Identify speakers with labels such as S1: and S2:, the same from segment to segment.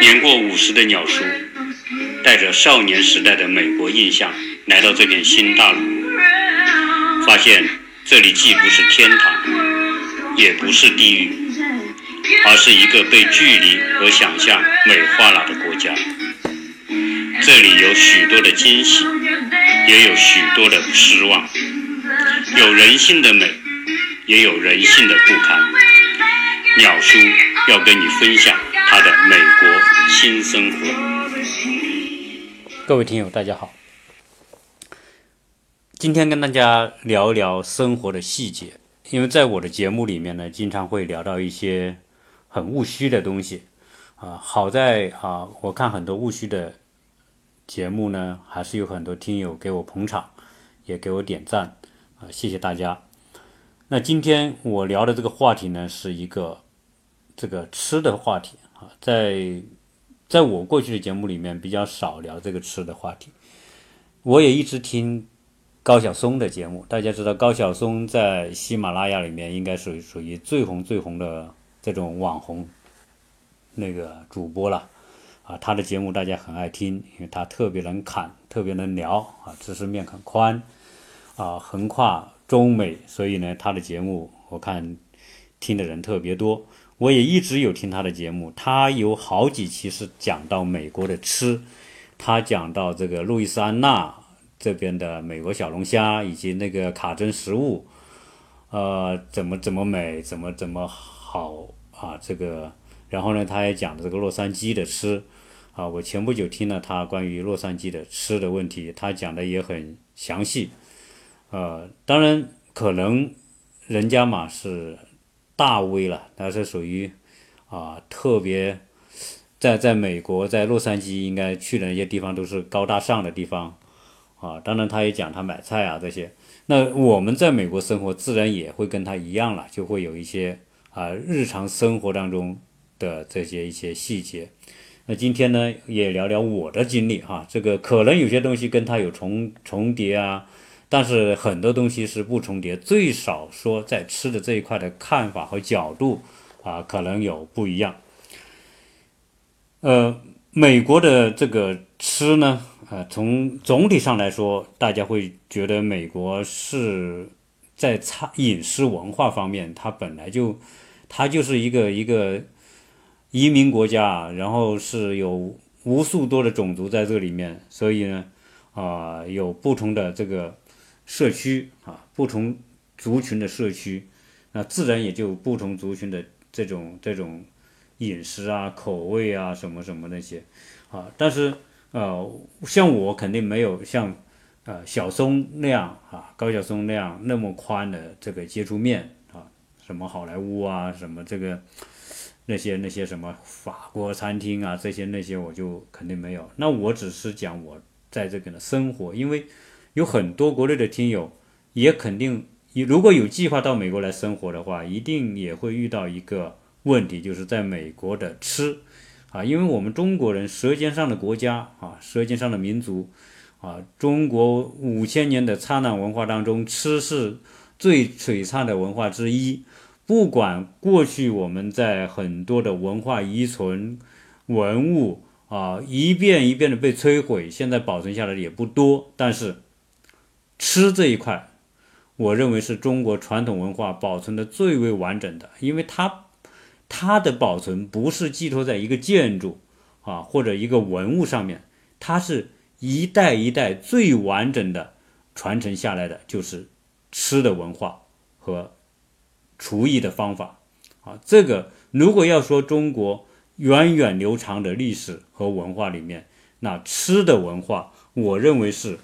S1: 年过五十的鸟叔，带着少年时代的美国印象来到这片新大陆，发现这里既不是天堂，也不是地狱，而是一个被距离和想象美化了的国家。这里有许多的惊喜，也有许多的失望，有人性的美，也有人性的不堪。鸟叔要跟你分享他的美国新生活。各位听友，大家好，今天跟大家聊一聊生活的细节，因为在我的节目里面呢，经常会聊到一些很务虚的东西啊。好在啊，我看很多务虚的节目呢，还是有很多听友给我捧场，也给我点赞啊，谢谢大家。那今天我聊的这个话题呢，是一个。这个吃的话题啊，在在我过去的节目里面比较少聊这个吃的话题。我也一直听高晓松的节目，大家知道高晓松在喜马拉雅里面应该属于属于最红最红的这种网红那个主播了啊。他的节目大家很爱听，因为他特别能侃，特别能聊啊，知识面很宽啊，横跨中美，所以呢，他的节目我看听的人特别多。我也一直有听他的节目，他有好几期是讲到美国的吃，他讲到这个路易斯安那这边的美国小龙虾以及那个卡真食物，呃，怎么怎么美，怎么怎么好啊，这个，然后呢，他也讲的这个洛杉矶的吃，啊，我前不久听了他关于洛杉矶的吃的问题，他讲的也很详细，呃，当然可能人家嘛是。大 V 了，他是属于啊特别在在美国，在洛杉矶应该去的那些地方都是高大上的地方啊。当然，他也讲他买菜啊这些。那我们在美国生活，自然也会跟他一样了，就会有一些啊日常生活当中的这些一些细节。那今天呢，也聊聊我的经历哈。这个可能有些东西跟他有重重叠啊。但是很多东西是不重叠，最少说在吃的这一块的看法和角度啊，可能有不一样。呃，美国的这个吃呢，呃，从总体上来说，大家会觉得美国是在餐饮食文化方面，它本来就它就是一个一个移民国家，然后是有无数多的种族在这里面，所以呢，啊，有不同的这个。社区啊，不同族群的社区，那自然也就不同族群的这种这种饮食啊、口味啊什么什么那些啊。但是呃，像我肯定没有像呃小松那样啊，高晓松那样那么宽的这个接触面啊，什么好莱坞啊，什么这个那些那些什么法国餐厅啊，这些那些我就肯定没有。那我只是讲我在这个的生活，因为。有很多国内的听友也肯定，如果有计划到美国来生活的话，一定也会遇到一个问题，就是在美国的吃啊，因为我们中国人舌尖上的国家啊，舌尖上的民族啊，中国五千年的灿烂文化当中，吃是最璀璨的文化之一。不管过去我们在很多的文化遗存文物啊，一遍一遍的被摧毁，现在保存下来的也不多，但是。吃这一块，我认为是中国传统文化保存的最为完整的，因为它它的保存不是寄托在一个建筑啊或者一个文物上面，它是一代一代最完整的传承下来的，就是吃的文化和厨艺的方法啊。这个如果要说中国源远流长的历史和文化里面，那吃的文化，我认为是。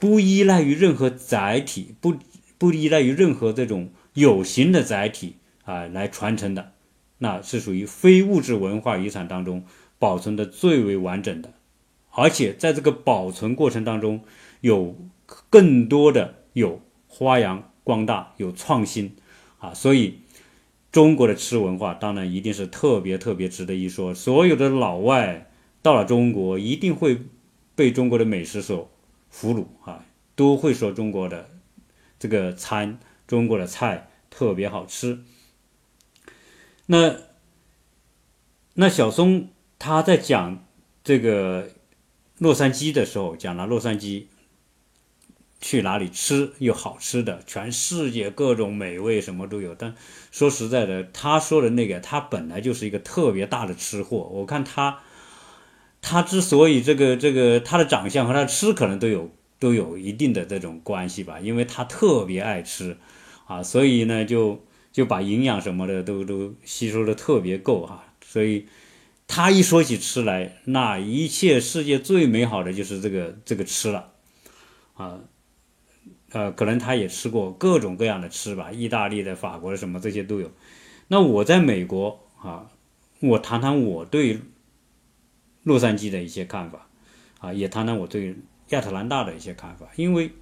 S1: 不依赖于任何载体，不不依赖于任何这种有形的载体啊来传承的，那是属于非物质文化遗产当中保存的最为完整的，而且在这个保存过程当中，有更多的有发扬光大，有创新啊，所以中国的吃文化当然一定是特别特别值得一说。所有的老外到了中国，一定会被中国的美食所。俘虏啊，都会说中国的这个餐，中国的菜特别好吃。那那小松他在讲这个洛杉矶的时候，讲了洛杉矶去哪里吃又好吃的，全世界各种美味什么都有。但说实在的，他说的那个，他本来就是一个特别大的吃货。我看他，他之所以这个这个他的长相和他吃可能都有都有一定的这种关系吧，因为他特别爱吃啊，所以呢就就把营养什么的都都吸收的特别够哈。所以，他一说起吃来，那一切世界最美好的就是这个这个吃了，啊，呃，可能他也吃过各种各样的吃吧，意大利的、法国的什么这些都有。那我在美国啊，我谈谈我对洛杉矶的一些看法，啊，也谈谈我对亚特兰大的一些看法。因为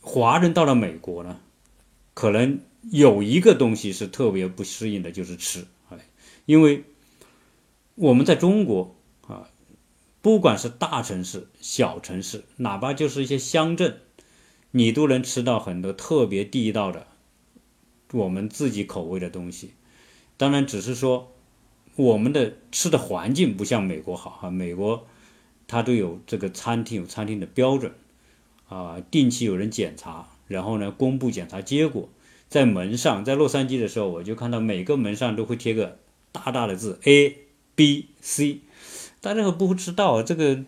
S1: 华人到了美国呢，可能有一个东西是特别不适应的，就是吃。因为我们在中国啊，不管是大城市、小城市，哪怕就是一些乡镇，你都能吃到很多特别地道的我们自己口味的东西。当然，只是说我们的吃的环境不像美国好哈，美国它都有这个餐厅有餐厅的标准啊，定期有人检查，然后呢公布检查结果，在门上，在洛杉矶的时候，我就看到每个门上都会贴个。大大的字 A B C，大家可不知道这个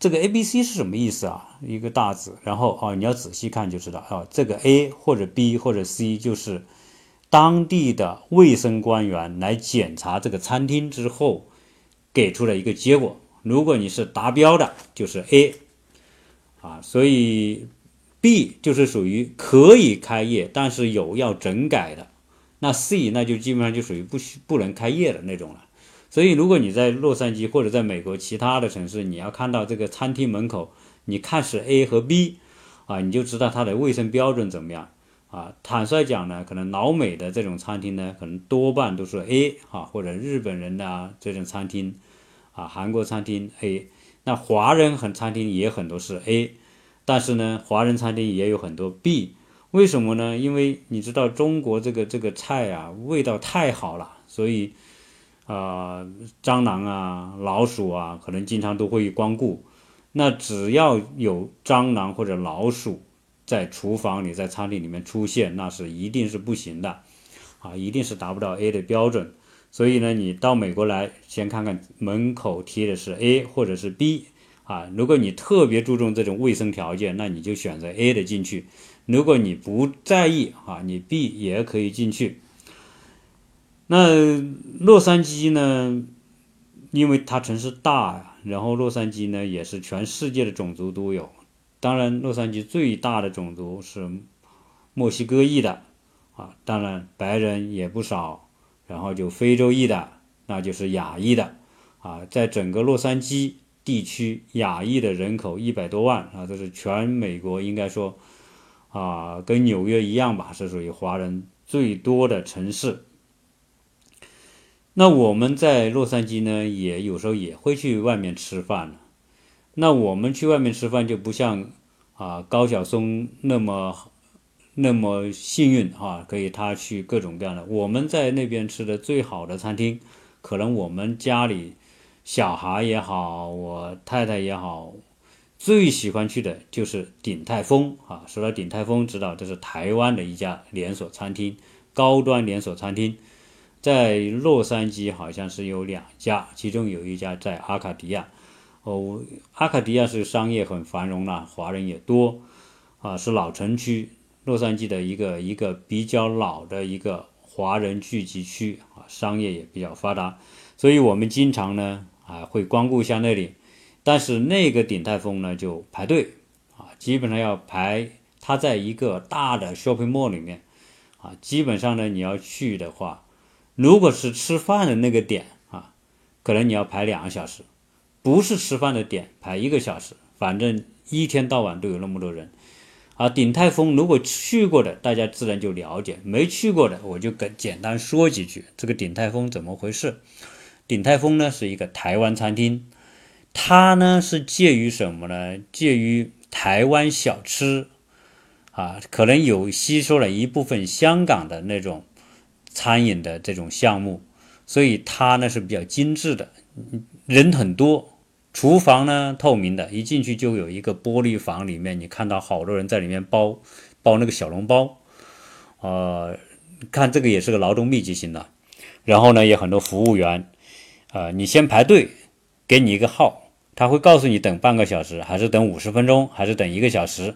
S1: 这个 A B C 是什么意思啊？一个大字，然后啊，你要仔细看就知道啊，这个 A 或者 B 或者 C 就是当地的卫生官员来检查这个餐厅之后给出了一个结果。如果你是达标的，就是 A 啊，所以 B 就是属于可以开业，但是有要整改的。那 C 那就基本上就属于不不能开业的那种了，所以如果你在洛杉矶或者在美国其他的城市，你要看到这个餐厅门口，你看是 A 和 B，啊，你就知道它的卫生标准怎么样啊。坦率讲呢，可能老美的这种餐厅呢，可能多半都是 A 啊，或者日本人的这种餐厅啊，韩国餐厅 A，那华人很餐厅也很多是 A，但是呢，华人餐厅也有很多 B。为什么呢？因为你知道中国这个这个菜啊，味道太好了，所以啊，蟑螂啊、老鼠啊，可能经常都会光顾。那只要有蟑螂或者老鼠在厨房里、在餐厅里面出现，那是一定是不行的，啊，一定是达不到 A 的标准。所以呢，你到美国来，先看看门口贴的是 A 或者是 B 啊。如果你特别注重这种卫生条件，那你就选择 A 的进去。如果你不在意啊，你 B 也可以进去。那洛杉矶呢？因为它城市大呀，然后洛杉矶呢也是全世界的种族都有。当然，洛杉矶最大的种族是墨西哥裔的啊，当然白人也不少，然后就非洲裔的，那就是亚裔的啊。在整个洛杉矶地区，亚裔的人口一百多万啊，这是全美国应该说。啊，跟纽约一样吧，是属于华人最多的城市。那我们在洛杉矶呢，也有时候也会去外面吃饭。那我们去外面吃饭就不像啊高晓松那么那么幸运哈，可以他去各种各样的。我们在那边吃的最好的餐厅，可能我们家里小孩也好，我太太也好。最喜欢去的就是鼎泰丰啊！说到鼎泰丰，知道这是台湾的一家连锁餐厅，高端连锁餐厅，在洛杉矶好像是有两家，其中有一家在阿卡迪亚。哦，阿卡迪亚是商业很繁荣了，华人也多啊，是老城区，洛杉矶的一个一个比较老的一个华人聚集区啊，商业也比较发达，所以我们经常呢啊会光顾一下那里。但是那个鼎泰丰呢，就排队啊，基本上要排。它在一个大的 shopping mall 里面啊，基本上呢，你要去的话，如果是吃饭的那个点啊，可能你要排两个小时；不是吃饭的点，排一个小时。反正一天到晚都有那么多人啊。鼎泰丰如果去过的，大家自然就了解；没去过的，我就跟简单说几句。这个鼎泰丰怎么回事？鼎泰丰呢，是一个台湾餐厅。它呢是介于什么呢？介于台湾小吃，啊，可能有吸收了一部分香港的那种餐饮的这种项目，所以它呢是比较精致的，人很多。厨房呢透明的，一进去就有一个玻璃房，里面你看到好多人在里面包包那个小笼包，呃，看这个也是个劳动密集型的。然后呢，有很多服务员，呃，你先排队，给你一个号，他会告诉你等半个小时，还是等五十分钟，还是等一个小时，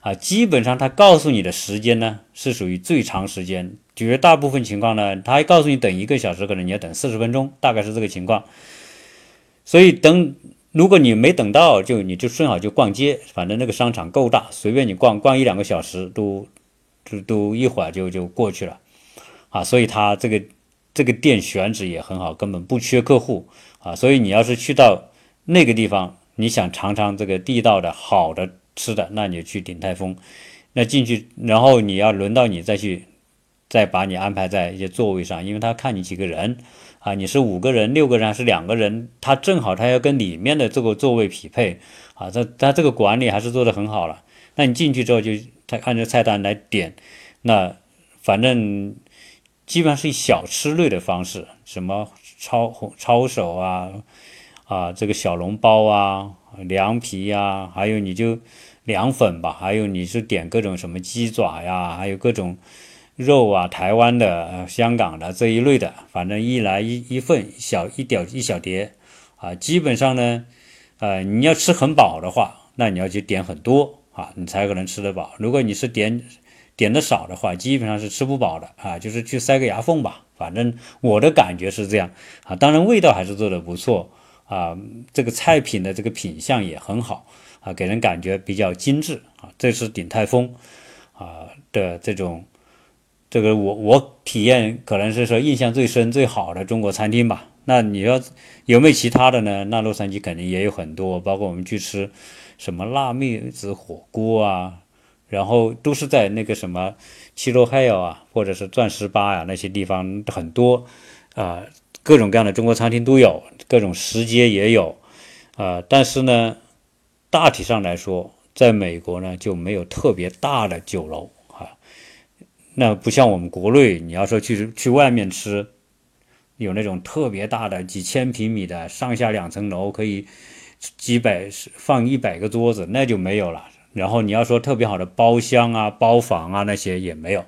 S1: 啊，基本上他告诉你的时间呢是属于最长时间，绝大部分情况呢，他告诉你等一个小时，可能你要等四十分钟，大概是这个情况。所以等，如果你没等到，就你就正好就逛街，反正那个商场够大，随便你逛逛一两个小时，都都都一会儿就就过去了，啊，所以他这个这个店选址也很好，根本不缺客户啊。所以你要是去到那个地方，你想尝尝这个地道的好的吃的，那你就去鼎泰丰，那进去，然后你要轮到你再去，再把你安排在一些座位上，因为他看你几个人。啊，你是五个人、六个人还是两个人？他正好他要跟里面的这个座位匹配啊，他他这个管理还是做得很好了。那你进去之后就他按照菜单来点，那反正基本上是以小吃类的方式，什么抄抄手啊啊，这个小笼包啊、凉皮呀，还有你就凉粉吧，还有你是点各种什么鸡爪呀，还有各种。肉啊，台湾的、香港的这一类的，反正一来一一份小一点一小碟啊，基本上呢，呃，你要吃很饱的话，那你要去点很多啊，你才可能吃得饱。如果你是点点的少的话，基本上是吃不饱的啊，就是去塞个牙缝吧。反正我的感觉是这样啊，当然味道还是做的不错啊，这个菜品的这个品相也很好啊，给人感觉比较精致啊。这是鼎泰丰啊的这种。这个我我体验可能是说印象最深最好的中国餐厅吧。那你要有没有其他的呢？那洛杉矶肯定也有很多，包括我们去吃什么辣妹子火锅啊，然后都是在那个什么七洛海尔啊，或者是钻石吧呀那些地方很多啊，各种各样的中国餐厅都有，各种食街也有啊。但是呢，大体上来说，在美国呢就没有特别大的酒楼。那不像我们国内，你要说去去外面吃，有那种特别大的几千平米的上下两层楼，可以几百放一百个桌子，那就没有了。然后你要说特别好的包厢啊、包房啊那些也没有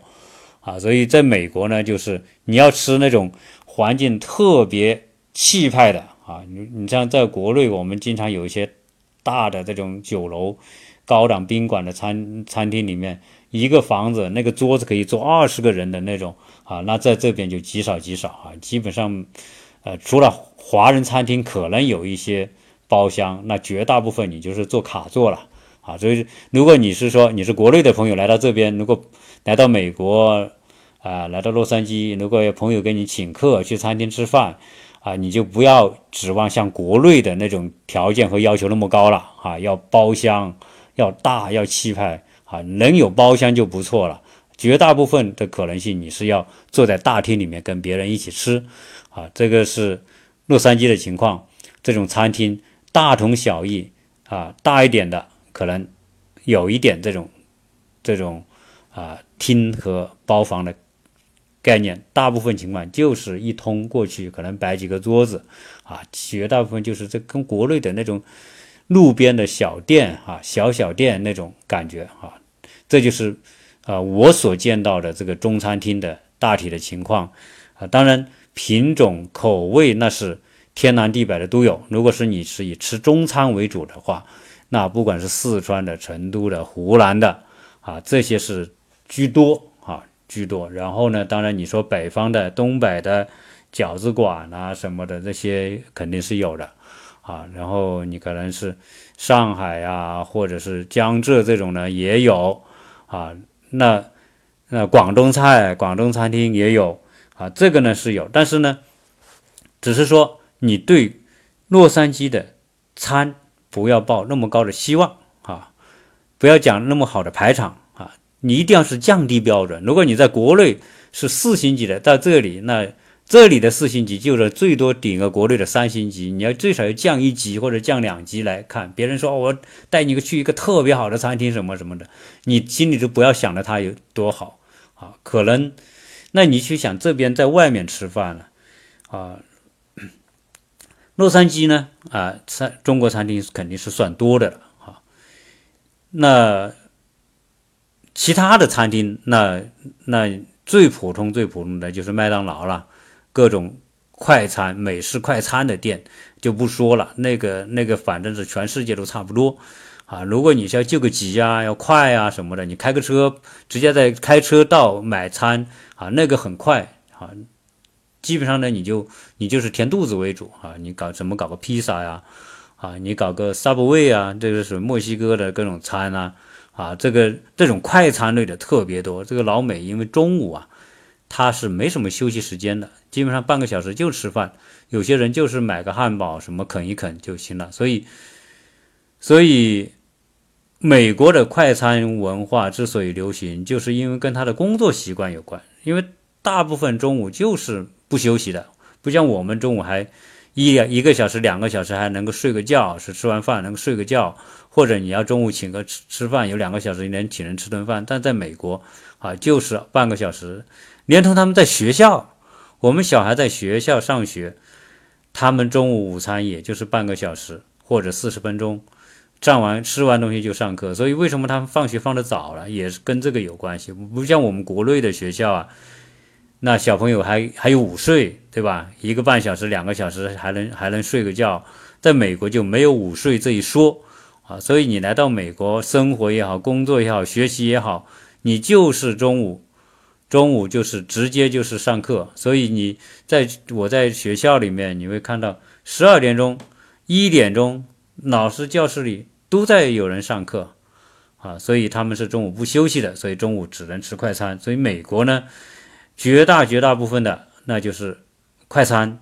S1: 啊。所以在美国呢，就是你要吃那种环境特别气派的啊，你你像在国内，我们经常有一些大的这种酒楼、高档宾馆的餐餐厅里面。一个房子那个桌子可以坐二十个人的那种啊，那在这边就极少极少啊，基本上，呃，除了华人餐厅可能有一些包厢，那绝大部分你就是坐卡座了啊。所以，如果你是说你是国内的朋友来到这边，如果来到美国啊，来到洛杉矶，如果有朋友给你请客去餐厅吃饭啊，你就不要指望像国内的那种条件和要求那么高了啊，要包厢，要大，要气派。啊，能有包厢就不错了。绝大部分的可能性，你是要坐在大厅里面跟别人一起吃。啊，这个是洛杉矶的情况。这种餐厅大同小异。啊，大一点的可能有一点这种这种啊厅和包房的概念。大部分情况就是一通过去，可能摆几个桌子。啊，绝大部分就是这跟国内的那种路边的小店啊，小小店那种感觉啊。这就是，啊，我所见到的这个中餐厅的大体的情况，啊，当然品种口味那是天南地北的都有。如果是你是以吃中餐为主的话，那不管是四川的、成都的、湖南的，啊，这些是居多啊，居多。然后呢，当然你说北方的、东北的饺子馆啊什么的，这些肯定是有的，啊，然后你可能是上海呀，或者是江浙这种呢也有。啊，那那广东菜、广东餐厅也有啊，这个呢是有，但是呢，只是说你对洛杉矶的餐不要抱那么高的希望啊，不要讲那么好的排场啊，你一定要是降低标准。如果你在国内是四星级的，到这里那。这里的四星级就是最多顶个国内的三星级，你要最少要降一级或者降两级来看。别人说我带你去一个特别好的餐厅什么什么的，你心里就不要想着它有多好啊。可能，那你去想这边在外面吃饭了啊。洛杉矶呢啊，餐中国餐厅肯定是算多的了啊。那其他的餐厅，那那最普通最普通的就是麦当劳了，各种快餐、美式快餐的店就不说了。那个那个反正是全世界都差不多啊。如果你是要救个急啊，要快啊什么的，你开个车直接在开车到买餐啊，那个很快啊。基本上呢，你就你就是填肚子为主啊，你搞怎么搞个披萨呀，啊，你搞个 Subway 啊，这个是墨西哥的各种餐啊，啊，这个这种快餐类的特别多。这个老美因为中午啊，他是没什么休息时间的，基本上半个小时就吃饭，有些人就是买个汉堡什么啃一啃就行了。所以，所以美国的快餐文化之所以流行，就是因为跟他的工作习惯有关，因为大部分中午就是。不休息的，不像我们中午还一一个小时、两个小时还能够睡个觉，是吃完饭能够睡个觉，或者你要中午请个吃吃饭，有两个小时你能请人吃顿饭。但在美国啊，就是半个小时，连同他们在学校，我们小孩在学校上学，他们中午午餐也就是半个小时或者四十分钟，站完吃完东西就上课。所以为什么他们放学放的早了，也是跟这个有关系。不像我们国内的学校啊。那小朋友还还有午睡，对吧？一个半小时、两个小时还能还能睡个觉，在美国就没有午睡这一说啊。所以你来到美国生活也好，工作也好，学习也好，你就是中午，中午就是直接就是上课。所以你在我在学校里面，你会看到十二点钟、一点钟，老师教室里都在有人上课啊。所以他们是中午不休息的，所以中午只能吃快餐。所以美国呢？绝大绝大部分的那就是快餐，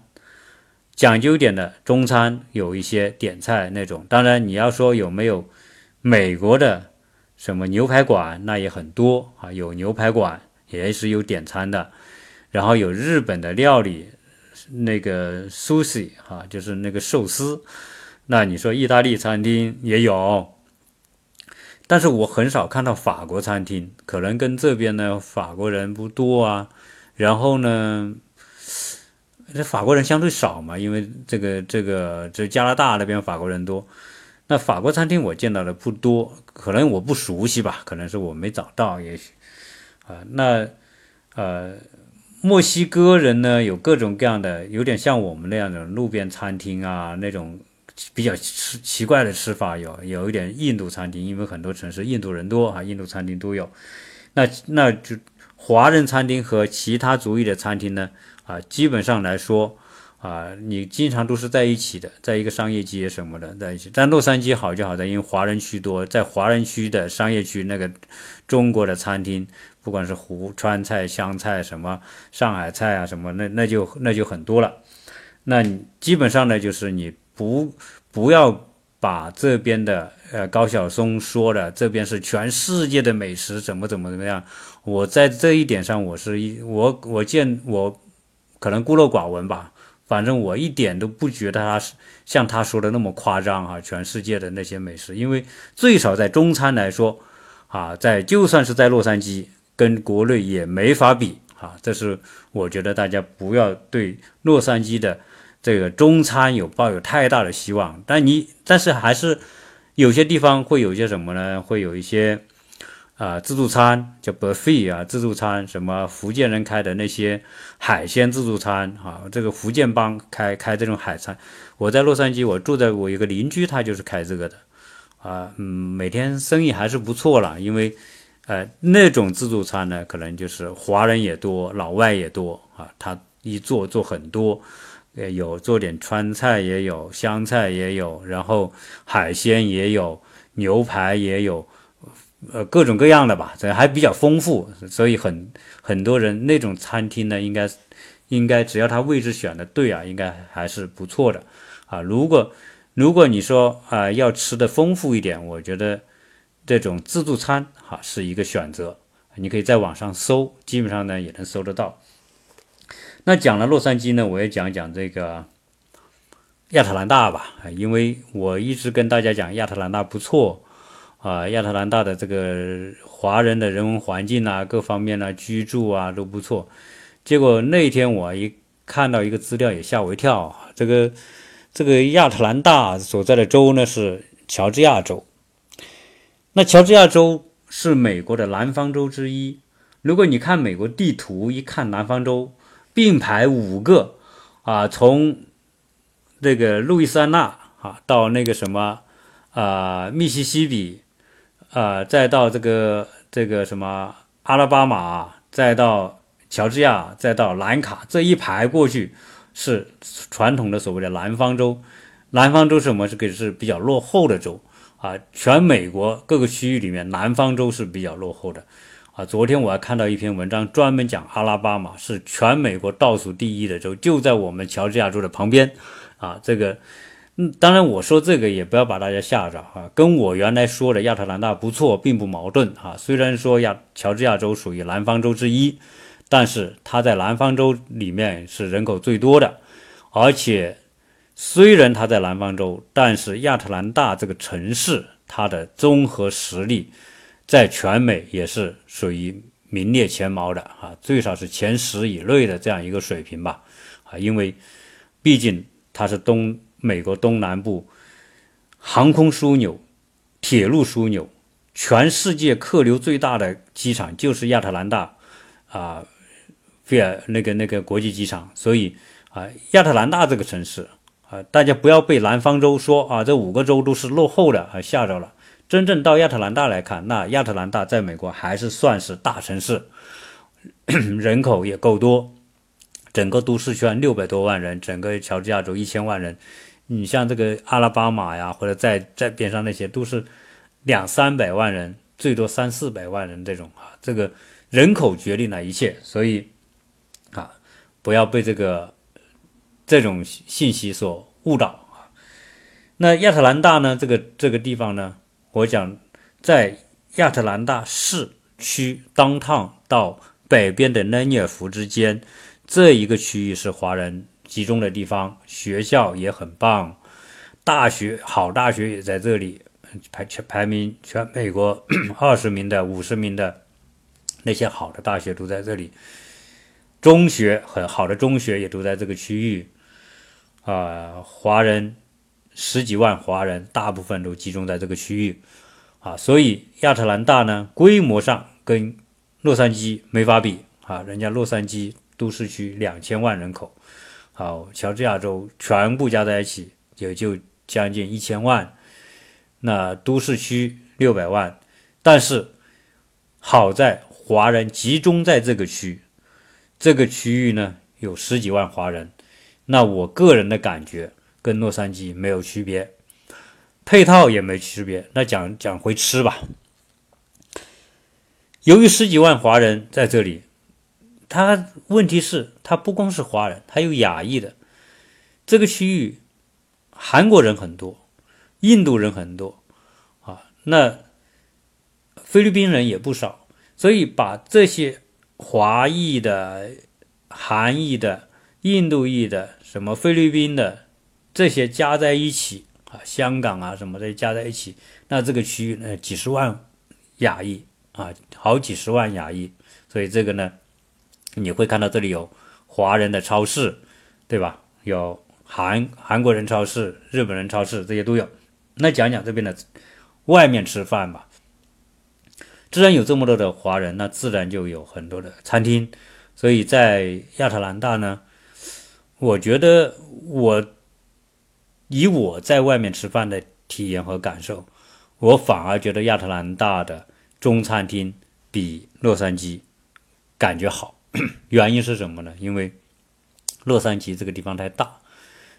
S1: 讲究点的中餐有一些点菜那种。当然你要说有没有美国的什么牛排馆，那也很多啊，有牛排馆也是有点餐的。然后有日本的料理，那个 sushi 哈，就是那个寿司。那你说意大利餐厅也有。但是我很少看到法国餐厅，可能跟这边呢法国人不多啊。然后呢，这法国人相对少嘛，因为这个这个这加拿大那边法国人多。那法国餐厅我见到的不多，可能我不熟悉吧，可能是我没找到，也许啊。那呃，墨西哥人呢有各种各样的，有点像我们那样的路边餐厅啊，那种。比较吃奇怪的吃法有有一点印度餐厅，因为很多城市印度人多啊，印度餐厅都有。那那就华人餐厅和其他族裔的餐厅呢啊，基本上来说啊，你经常都是在一起的，在一个商业街什么的在一起。但洛杉矶好就好在，因为华人区多，在华人区的商业区那个中国的餐厅，不管是湖川菜、湘菜什么上海菜啊什么，那那就那就很多了。那基本上呢，就是你。不，不要把这边的呃高晓松说的这边是全世界的美食怎么怎么怎么样。我在这一点上，我是一我我见我可能孤陋寡闻吧。反正我一点都不觉得他是像他说的那么夸张啊。全世界的那些美食，因为最少在中餐来说啊，在就算是在洛杉矶，跟国内也没法比啊。这是我觉得大家不要对洛杉矶的。这个中餐有抱有太大的希望，但你但是还是有些地方会有一些什么呢？会有一些啊自助餐叫 buffet 啊自助餐，什么福建人开的那些海鲜自助餐啊，这个福建帮开开这种海餐。我在洛杉矶，我住在我一个邻居，他就是开这个的啊，嗯，每天生意还是不错了，因为呃那种自助餐呢，可能就是华人也多，老外也多啊，他一做做很多。呃，有做点川菜，也有湘菜，也有，然后海鲜也有，牛排也有，呃，各种各样的吧，这还比较丰富，所以很很多人那种餐厅呢，应该应该只要他位置选的对啊，应该还是不错的啊。如果如果你说啊要吃的丰富一点，我觉得这种自助餐哈是一个选择，你可以在网上搜，基本上呢也能搜得到。那讲了洛杉矶呢，我也讲讲这个亚特兰大吧，因为我一直跟大家讲亚特兰大不错啊，亚特兰大的这个华人的人文环境啊，各方面呢居住啊都不错。结果那天我一看到一个资料也吓我一跳，这个这个亚特兰大所在的州呢是乔治亚州，那乔治亚州是美国的南方州之一。如果你看美国地图，一看南方州并排五个啊，从这个路易斯安那啊到那个什么啊密西西比啊，再到这个这个什么阿拉巴马，再到乔治亚，再到南卡，这一排过去是传统的所谓的南方州。南方州是什么？这个是比较落后的州啊。全美国各个区域里面，南方州是比较落后的。啊，昨天我还看到一篇文章，专门讲阿拉巴马是全美国倒数第一的州，就在我们乔治亚州的旁边。啊，这个，嗯，当然我说这个也不要把大家吓着啊，跟我原来说的亚特兰大不错，并不矛盾啊。虽然说亚乔治亚州属于南方州之一，但是它在南方州里面是人口最多的，而且虽然它在南方州，但是亚特兰大这个城市它的综合实力。在全美也是属于名列前茅的啊，最少是前十以内的这样一个水平吧啊，因为毕竟它是东美国东南部航空枢纽、铁路枢纽，全世界客流最大的机场就是亚特兰大啊，菲尔那个那个国际机场，所以啊，亚特兰大这个城市啊，大家不要被南方州说啊，这五个州都是落后的啊吓着了。真正到亚特兰大来看，那亚特兰大在美国还是算是大城市，人口也够多，整个都市圈六百多万人，整个乔治亚州一千万人。你像这个阿拉巴马呀，或者在在边上那些，都是两三百万人，最多三四百万人这种啊。这个人口决定了一切，所以啊，不要被这个这种信息所误导啊。那亚特兰大呢？这个这个地方呢？我讲，在亚特兰大市区当趟到北边的内尼尔福之间，这一个区域是华人集中的地方，学校也很棒，大学好大学也在这里，排全排名全美国 二十名的、五十名的 那些好的大学都在这里，中学很好的中学也都在这个区域，啊，华人。十几万华人，大部分都集中在这个区域，啊，所以亚特兰大呢，规模上跟洛杉矶没法比。啊，人家洛杉矶都市区两千万人口，好，乔治亚州全部加在一起也就将近一千万，那都市区六百万，但是好在华人集中在这个区，这个区域呢有十几万华人，那我个人的感觉。跟洛杉矶没有区别，配套也没区别。那讲讲回吃吧。由于十几万华人在这里，他问题是，他不光是华人，还有亚裔的。这个区域，韩国人很多，印度人很多，啊，那菲律宾人也不少。所以把这些华裔的、韩裔的、印度裔的、什么菲律宾的。这些加在一起啊，香港啊什么的加在一起，那这个区域呢，几十万亚裔啊，好几十万亚裔，所以这个呢，你会看到这里有华人的超市，对吧？有韩韩国人超市、日本人超市这些都有。那讲讲这边的外面吃饭吧。既然有这么多的华人，那自然就有很多的餐厅。所以在亚特兰大呢，我觉得我。以我在外面吃饭的体验和感受，我反而觉得亚特兰大的中餐厅比洛杉矶感觉好。原因是什么呢？因为洛杉矶这个地方太大，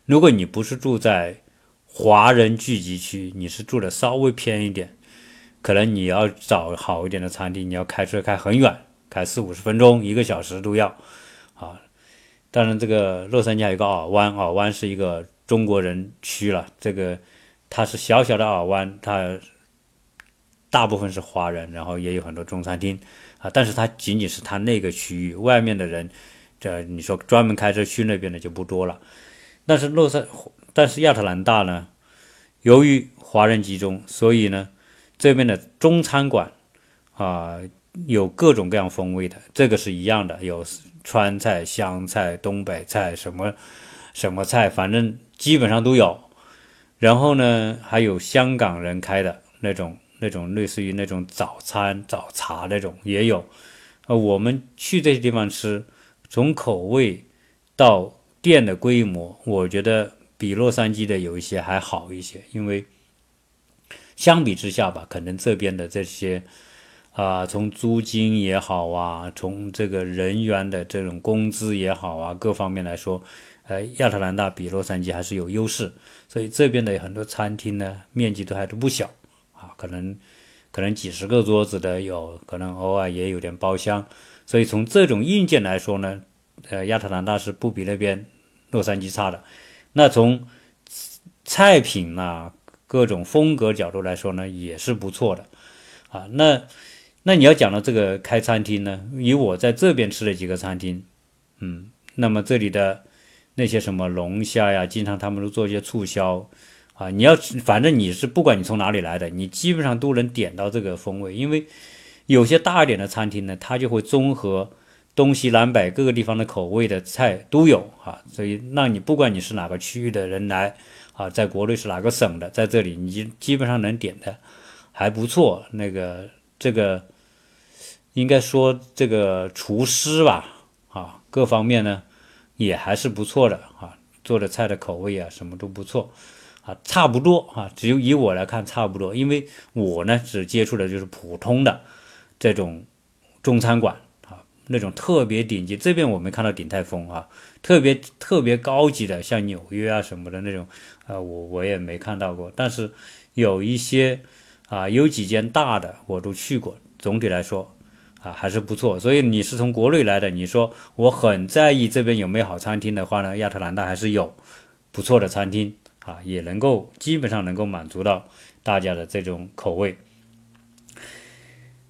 S1: 如果你不是住在华人聚集区，你是住的稍微偏一点，可能你要找好一点的餐厅，你要开车开很远，开四五十分钟、一个小时都要。啊，当然这个洛杉矶还有个尔湾，尔湾是一个。中国人区了，这个它是小小的尔湾，它大部分是华人，然后也有很多中餐厅啊，但是它仅仅是它那个区域，外面的人，这你说专门开车去那边的就不多了。但是洛杉，但是亚特兰大呢，由于华人集中，所以呢，这边的中餐馆啊有各种各样风味的，这个是一样的，有川菜、湘菜、东北菜，什么什么菜，反正基本上都有。然后呢，还有香港人开的那种那种类似于那种早餐、早茶那种也有。呃，我们去这些地方吃，从口味到店的规模，我觉得比洛杉矶的有一些还好一些，因为相比之下吧，可能这边的这些。啊，从租金也好啊，从这个人员的这种工资也好啊，各方面来说，呃，亚特兰大比洛杉矶还是有优势。所以这边的很多餐厅呢，面积都还是不小啊，可能可能几十个桌子的有，可能偶尔也有点包厢。所以从这种硬件来说呢，呃，亚特兰大是不比那边洛杉矶差的。那从菜品呐，各种风格角度来说呢，也是不错的啊。那那你要讲到这个开餐厅呢？以我在这边吃的几个餐厅，嗯，那么这里的那些什么龙虾呀，经常他们都做一些促销啊。你要反正你是不管你从哪里来的，你基本上都能点到这个风味。因为有些大一点的餐厅呢，它就会综合东西南北各个地方的口味的菜都有啊，所以让你不管你是哪个区域的人来啊，在国内是哪个省的，在这里你基本上能点的还不错。那个这个。应该说这个厨师吧，啊，各方面呢也还是不错的啊，做的菜的口味啊什么都不错，啊，差不多啊，只有以我来看差不多，因为我呢只接触的就是普通的这种中餐馆啊，那种特别顶级，这边我没看到鼎泰丰啊，特别特别高级的，像纽约啊什么的那种，啊，我我也没看到过，但是有一些啊，有几间大的我都去过，总体来说。啊，还是不错。所以你是从国内来的，你说我很在意这边有没有好餐厅的话呢？亚特兰大还是有不错的餐厅啊，也能够基本上能够满足到大家的这种口味。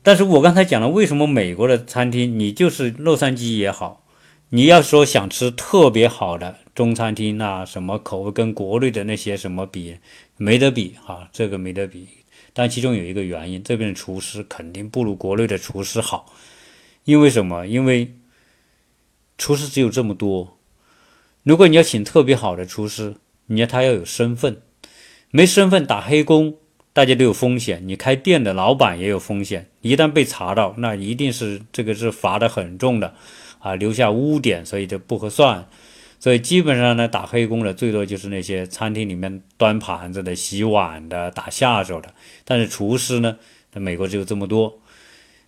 S1: 但是我刚才讲了，为什么美国的餐厅，你就是洛杉矶也好，你要说想吃特别好的中餐厅，那什么口味跟国内的那些什么比，没得比啊，这个没得比。但其中有一个原因，这边的厨师肯定不如国内的厨师好，因为什么？因为厨师只有这么多。如果你要请特别好的厨师，你要他要有身份，没身份打黑工，大家都有风险。你开店的老板也有风险，一旦被查到，那一定是这个是罚的很重的，啊，留下污点，所以就不合算。所以基本上呢，打黑工的最多就是那些餐厅里面端盘子的、洗碗的、打下手的。但是厨师呢，在美国只有这么多。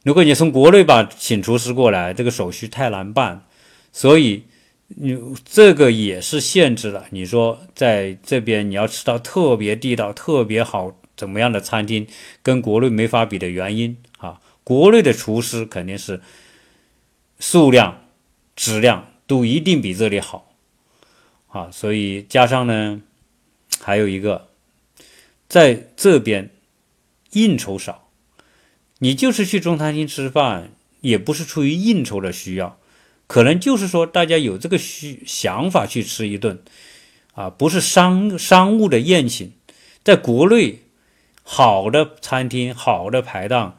S1: 如果你从国内把请厨师过来，这个手续太难办，所以你这个也是限制了。你说在这边你要吃到特别地道、特别好怎么样的餐厅，跟国内没法比的原因啊。国内的厨师肯定是数量、质量都一定比这里好。啊，所以加上呢，还有一个，在这边应酬少，你就是去中餐厅吃饭，也不是出于应酬的需要，可能就是说大家有这个需想法去吃一顿，啊，不是商商务的宴请。在国内，好的餐厅、好的排档，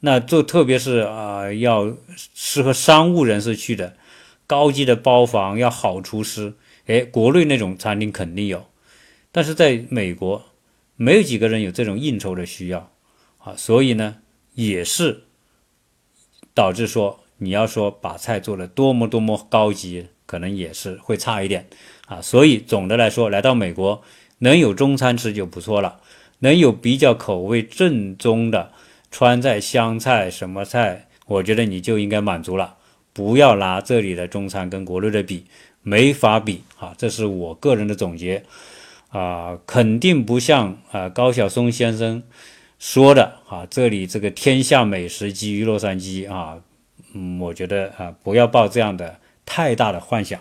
S1: 那就特别是啊，要适合商务人士去的，高级的包房，要好厨师。哎，国内那种餐厅肯定有，但是在美国，没有几个人有这种应酬的需要啊，所以呢，也是导致说，你要说把菜做的多么多么高级，可能也是会差一点啊。所以总的来说，来到美国能有中餐吃就不错了，能有比较口味正宗的川菜、湘菜什么菜，我觉得你就应该满足了，不要拿这里的中餐跟国内的比。没法比啊，这是我个人的总结啊，肯定不像啊高晓松先生说的啊，这里这个天下美食基于洛杉矶啊，嗯，我觉得啊不要抱这样的太大的幻想。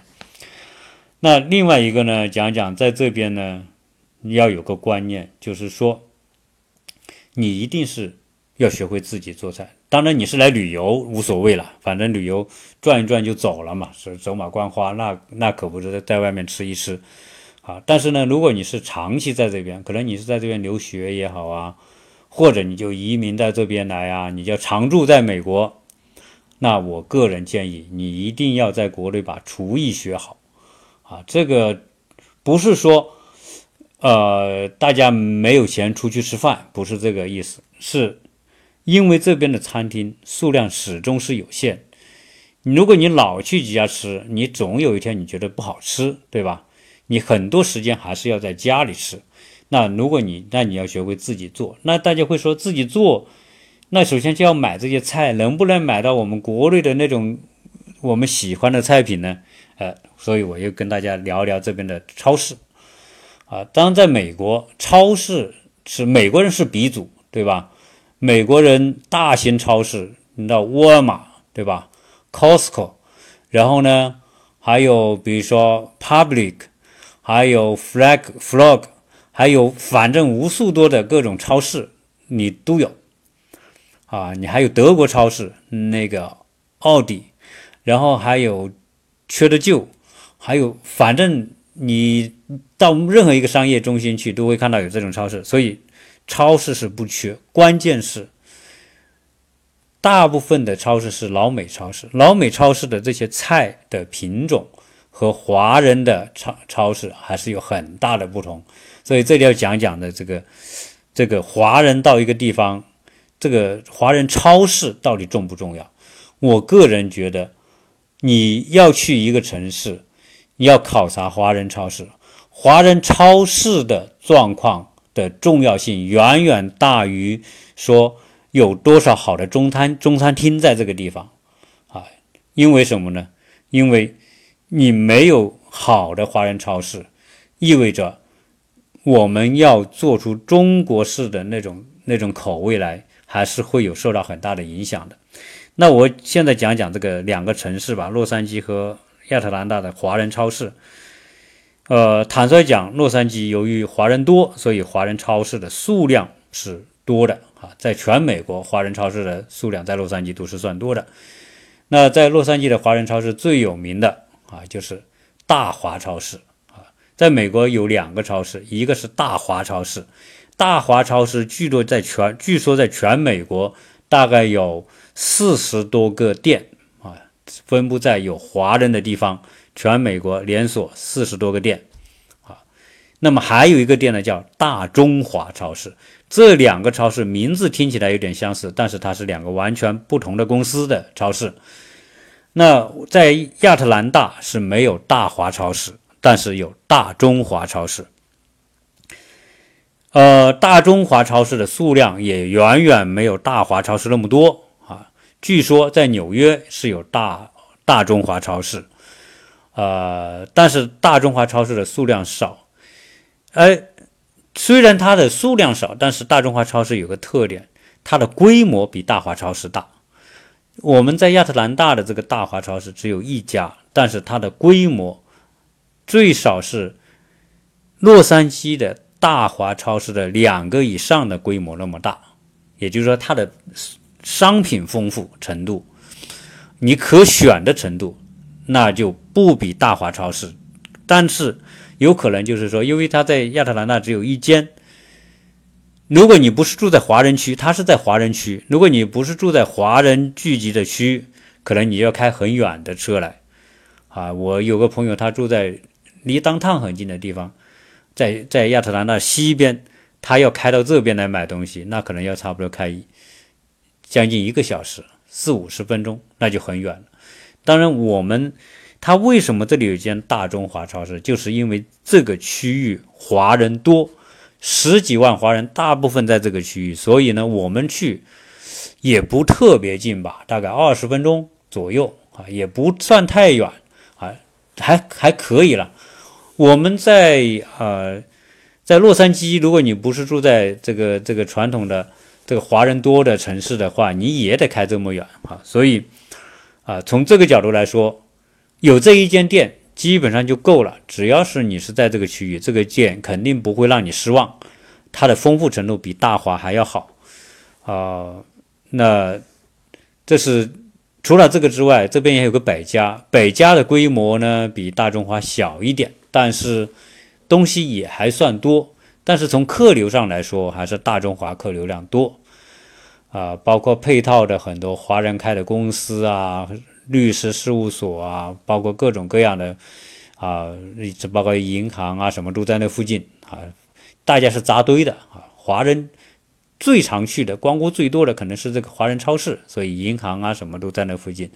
S1: 那另外一个呢，讲讲在这边呢，要有个观念，就是说你一定是要学会自己做菜。当然你是来旅游无所谓了，反正旅游转一转就走了嘛，是走马观花，那那可不是在外面吃一吃啊。但是呢，如果你是长期在这边，可能你是在这边留学也好啊，或者你就移民在这边来啊，你就常住在美国，那我个人建议你一定要在国内把厨艺学好啊。这个不是说呃大家没有钱出去吃饭，不是这个意思，是因为这边的餐厅数量始终是有限。如果你老去几家吃，你总有一天你觉得不好吃，对吧？你很多时间还是要在家里吃。那如果你那你要学会自己做，那大家会说自己做，那首先就要买这些菜，能不能买到我们国内的那种我们喜欢的菜品呢？呃，所以我又跟大家聊聊这边的超市啊。当然，在美国，超市是美国人是鼻祖，对吧？美国人大型超市，你知道沃尔玛，对吧？Costco，然后呢，还有比如说 Public，还有 Flag Flog，还有反正无数多的各种超市你都有啊，你还有德国超市那个奥迪，然后还有缺德旧，还有反正你到任何一个商业中心去都会看到有这种超市，所以超市是不缺，关键是。大部分的超市是老美超市，老美超市的这些菜的品种和华人的超超市还是有很大的不同，所以这里要讲讲的这个这个华人到一个地方，这个华人超市到底重不重要？我个人觉得，你要去一个城市，你要考察华人超市，华人超市的状况的重要性远远大于说。有多少好的中餐中餐厅在这个地方啊？因为什么呢？因为你没有好的华人超市，意味着我们要做出中国式的那种那种口味来，还是会有受到很大的影响的。那我现在讲讲这个两个城市吧，洛杉矶和亚特兰大的华人超市。呃，坦率讲，洛杉矶由于华人多，所以华人超市的数量是多的。啊，在全美国华人超市的数量，在洛杉矶都是算多的。那在洛杉矶的华人超市最有名的啊，就是大华超市啊。在美国有两个超市，一个是大华超市，大华超市据说在全据说在全美国大概有四十多个店啊，分布在有华人的地方，全美国连锁四十多个店啊。那么还有一个店呢，叫大中华超市。这两个超市名字听起来有点相似，但是它是两个完全不同的公司的超市。那在亚特兰大是没有大华超市，但是有大中华超市。呃，大中华超市的数量也远远没有大华超市那么多啊。据说在纽约是有大大中华超市，呃，但是大中华超市的数量少，哎。虽然它的数量少，但是大中华超市有个特点，它的规模比大华超市大。我们在亚特兰大的这个大华超市只有一家，但是它的规模最少是洛杉矶的大华超市的两个以上的规模那么大。也就是说，它的商品丰富程度，你可选的程度，那就不比大华超市，但是。有可能就是说，因为他在亚特兰大只有一间。如果你不是住在华人区，他是在华人区。如果你不是住在华人聚集的区，可能你要开很远的车来。啊，我有个朋友，他住在离当趟很近的地方，在在亚特兰大西边，他要开到这边来买东西，那可能要差不多开将近一个小时，四五十分钟，那就很远了。当然，我们。他为什么这里有一间大中华超市？就是因为这个区域华人多，十几万华人，大部分在这个区域，所以呢，我们去也不特别近吧，大概二十分钟左右啊，也不算太远啊，还还可以了。我们在呃，在洛杉矶，如果你不是住在这个这个传统的这个华人多的城市的话，你也得开这么远啊，所以啊，从这个角度来说。有这一间店基本上就够了，只要是你是在这个区域，这个店肯定不会让你失望。它的丰富程度比大华还要好啊。那这是除了这个之外，这边也有个百家，百家的规模呢比大中华小一点，但是东西也还算多。但是从客流上来说，还是大中华客流量多。啊，包括配套的很多华人开的公司啊、律师事务所啊，包括各种各样的啊，包括银行啊什么都在那附近啊，大家是扎堆的啊。华人最常去的、光顾最多的可能是这个华人超市，所以银行啊什么都在那附近。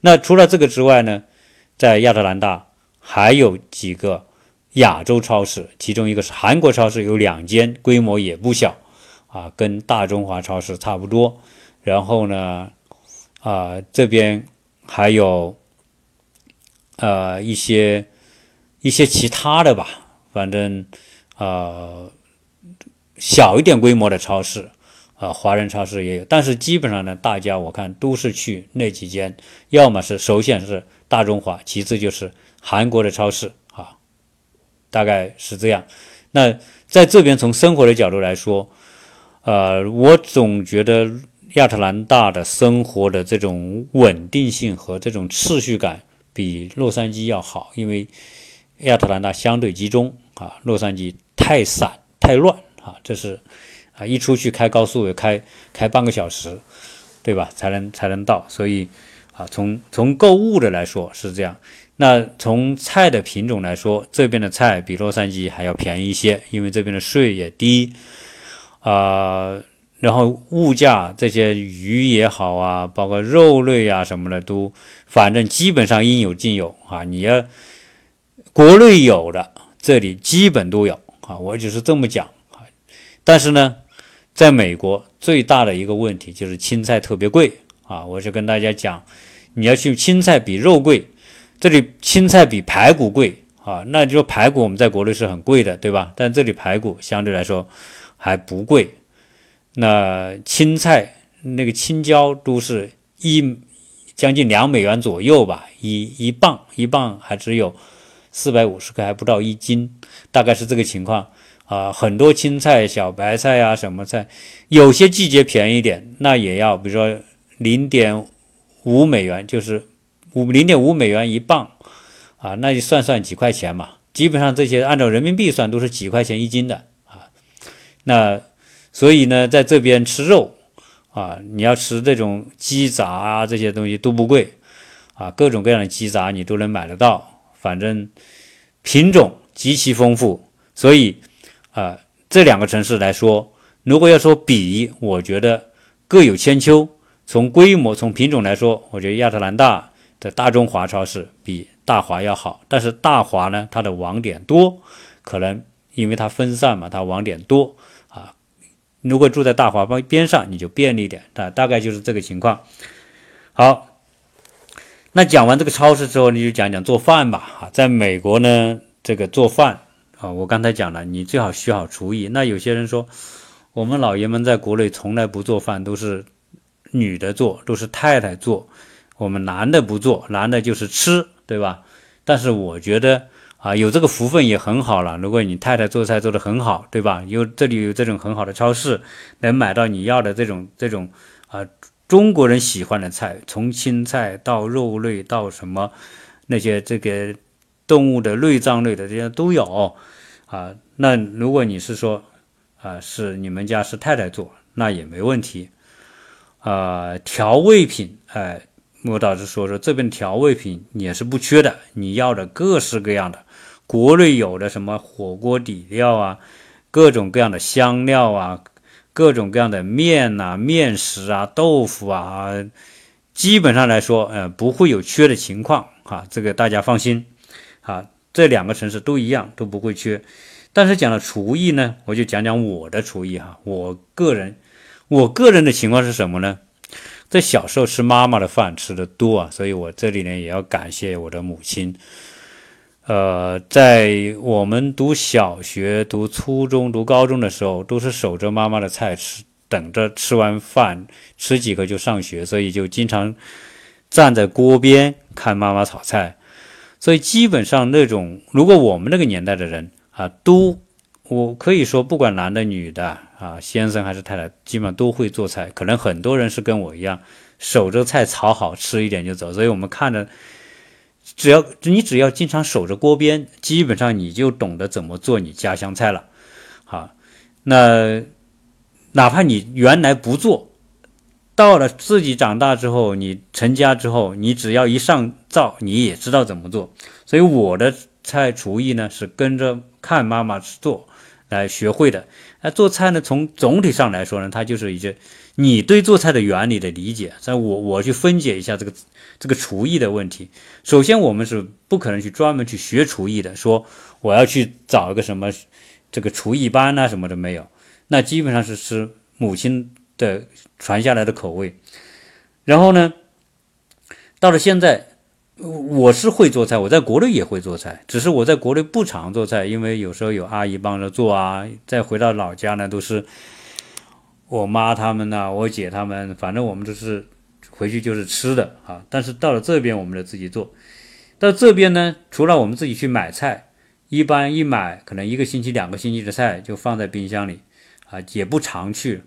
S1: 那除了这个之外呢，在亚特兰大还有几个亚洲超市，其中一个是韩国超市，有两间，规模也不小。啊，跟大中华超市差不多。然后呢，啊，这边还有呃一些一些其他的吧，反正呃小一点规模的超市，啊，华人超市也有。但是基本上呢，大家我看都是去那几间，要么是首选是大中华，其次就是韩国的超市啊，大概是这样。那在这边从生活的角度来说。呃，我总觉得亚特兰大的生活的这种稳定性和这种秩序感比洛杉矶要好，因为亚特兰大相对集中啊，洛杉矶太散太乱啊，这是啊，一出去开高速也开开半个小时，对吧？才能才能到，所以啊，从从购物的来说是这样。那从菜的品种来说，这边的菜比洛杉矶还要便宜一些，因为这边的税也低。啊，然后物价这些鱼也好啊，包括肉类啊什么的都，反正基本上应有尽有啊。你要国内有的，这里基本都有啊。我就是这么讲啊。但是呢，在美国最大的一个问题就是青菜特别贵啊。我就跟大家讲，你要去青菜比肉贵，这里青菜比排骨贵啊。那就说排骨我们在国内是很贵的，对吧？但这里排骨相对来说。还不贵，那青菜那个青椒都是一将近两美元左右吧，一一磅一磅还只有四百五十克，还不到一斤，大概是这个情况啊。很多青菜、小白菜啊，什么菜，有些季节便宜点，那也要比如说零点五美元，就是五零点五美元一磅啊，那就算算几块钱嘛。基本上这些按照人民币算都是几块钱一斤的。那所以呢，在这边吃肉啊，你要吃这种鸡杂啊，这些东西都不贵啊，各种各样的鸡杂你都能买得到，反正品种极其丰富。所以啊，这两个城市来说，如果要说比，我觉得各有千秋。从规模、从品种来说，我觉得亚特兰大的大中华超市比大华要好，但是大华呢，它的网点多，可能因为它分散嘛，它网点多。如果住在大华边边上，你就便利点，大大概就是这个情况。好，那讲完这个超市之后，你就讲讲做饭吧。啊，在美国呢，这个做饭啊，我刚才讲了，你最好学好厨艺。那有些人说，我们老爷们在国内从来不做饭，都是女的做，都是太太做，我们男的不做，男的就是吃，对吧？但是我觉得。啊，有这个福分也很好了。如果你太太做菜做得很好，对吧？有这里有这种很好的超市，能买到你要的这种这种啊中国人喜欢的菜，从青菜到肉类到什么那些这个动物的内脏类的这些都有啊。那如果你是说啊是你们家是太太做，那也没问题啊。调味品，哎，莫导师说说这边调味品也是不缺的，你要的各式各样的。国内有的什么火锅底料啊，各种各样的香料啊，各种各样的面呐、面食啊、豆腐啊，基本上来说，呃，不会有缺的情况哈，这个大家放心啊。这两个城市都一样，都不会缺。但是讲到厨艺呢，我就讲讲我的厨艺哈。我个人，我个人的情况是什么呢？在小时候吃妈妈的饭吃的多啊，所以我这里呢也要感谢我的母亲。呃，在我们读小学、读初中、读高中的时候，都是守着妈妈的菜吃，等着吃完饭吃几口就上学，所以就经常站在锅边看妈妈炒菜。所以基本上那种，如果我们那个年代的人啊，都我可以说，不管男的女的啊，先生还是太太，基本上都会做菜。可能很多人是跟我一样，守着菜炒好吃一点就走。所以我们看着。只要你只要经常守着锅边，基本上你就懂得怎么做你家乡菜了。好，那哪怕你原来不做，到了自己长大之后，你成家之后，你只要一上灶，你也知道怎么做。所以我的菜厨艺呢，是跟着看妈妈做来学会的。那做菜呢，从总体上来说呢，它就是一些你对做菜的原理的理解。在我我去分解一下这个这个厨艺的问题。首先，我们是不可能去专门去学厨艺的，说我要去找一个什么这个厨艺班啊什么的没有。那基本上是吃母亲的传下来的口味。然后呢，到了现在。我是会做菜，我在国内也会做菜，只是我在国内不常做菜，因为有时候有阿姨帮着做啊。再回到老家呢，都是我妈他们呐，我姐他们，反正我们都是回去就是吃的啊。但是到了这边，我们就自己做。到这边呢，除了我们自己去买菜，一般一买可能一个星期、两个星期的菜就放在冰箱里啊，也不常去，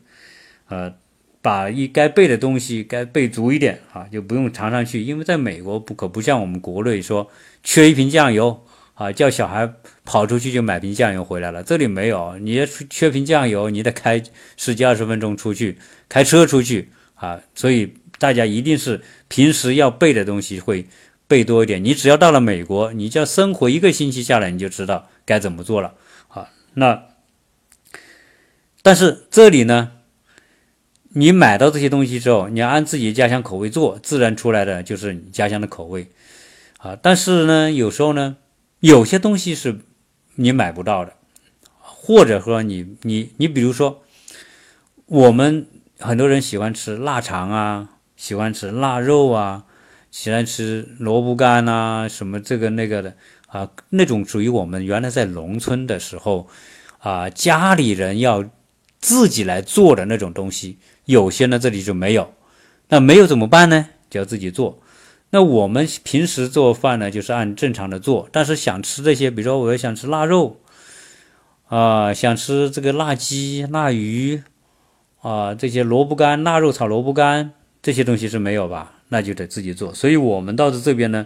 S1: 呃。把一该备的东西该备足一点啊，就不用常常去，因为在美国不可不像我们国内说缺一瓶酱油啊，叫小孩跑出去就买瓶酱油回来了。这里没有，你要缺瓶酱油，你得开十几二十分钟出去开车出去啊。所以大家一定是平时要备的东西会备多一点。你只要到了美国，你只要生活一个星期下来，你就知道该怎么做了啊。那但是这里呢？你买到这些东西之后，你要按自己家乡口味做，自然出来的就是你家乡的口味，啊！但是呢，有时候呢，有些东西是你买不到的，或者说你你你，比如说，我们很多人喜欢吃腊肠啊，喜欢吃腊肉啊，喜欢吃萝卜干呐，什么这个那个的啊，那种属于我们原来在农村的时候啊，家里人要自己来做的那种东西。有些呢，这里就没有，那没有怎么办呢？就要自己做。那我们平时做饭呢，就是按正常的做。但是想吃这些，比如说我要想吃腊肉，啊，想吃这个腊鸡、腊鱼，啊，这些萝卜干、腊肉炒萝卜干这些东西是没有吧？那就得自己做。所以我们到这边呢。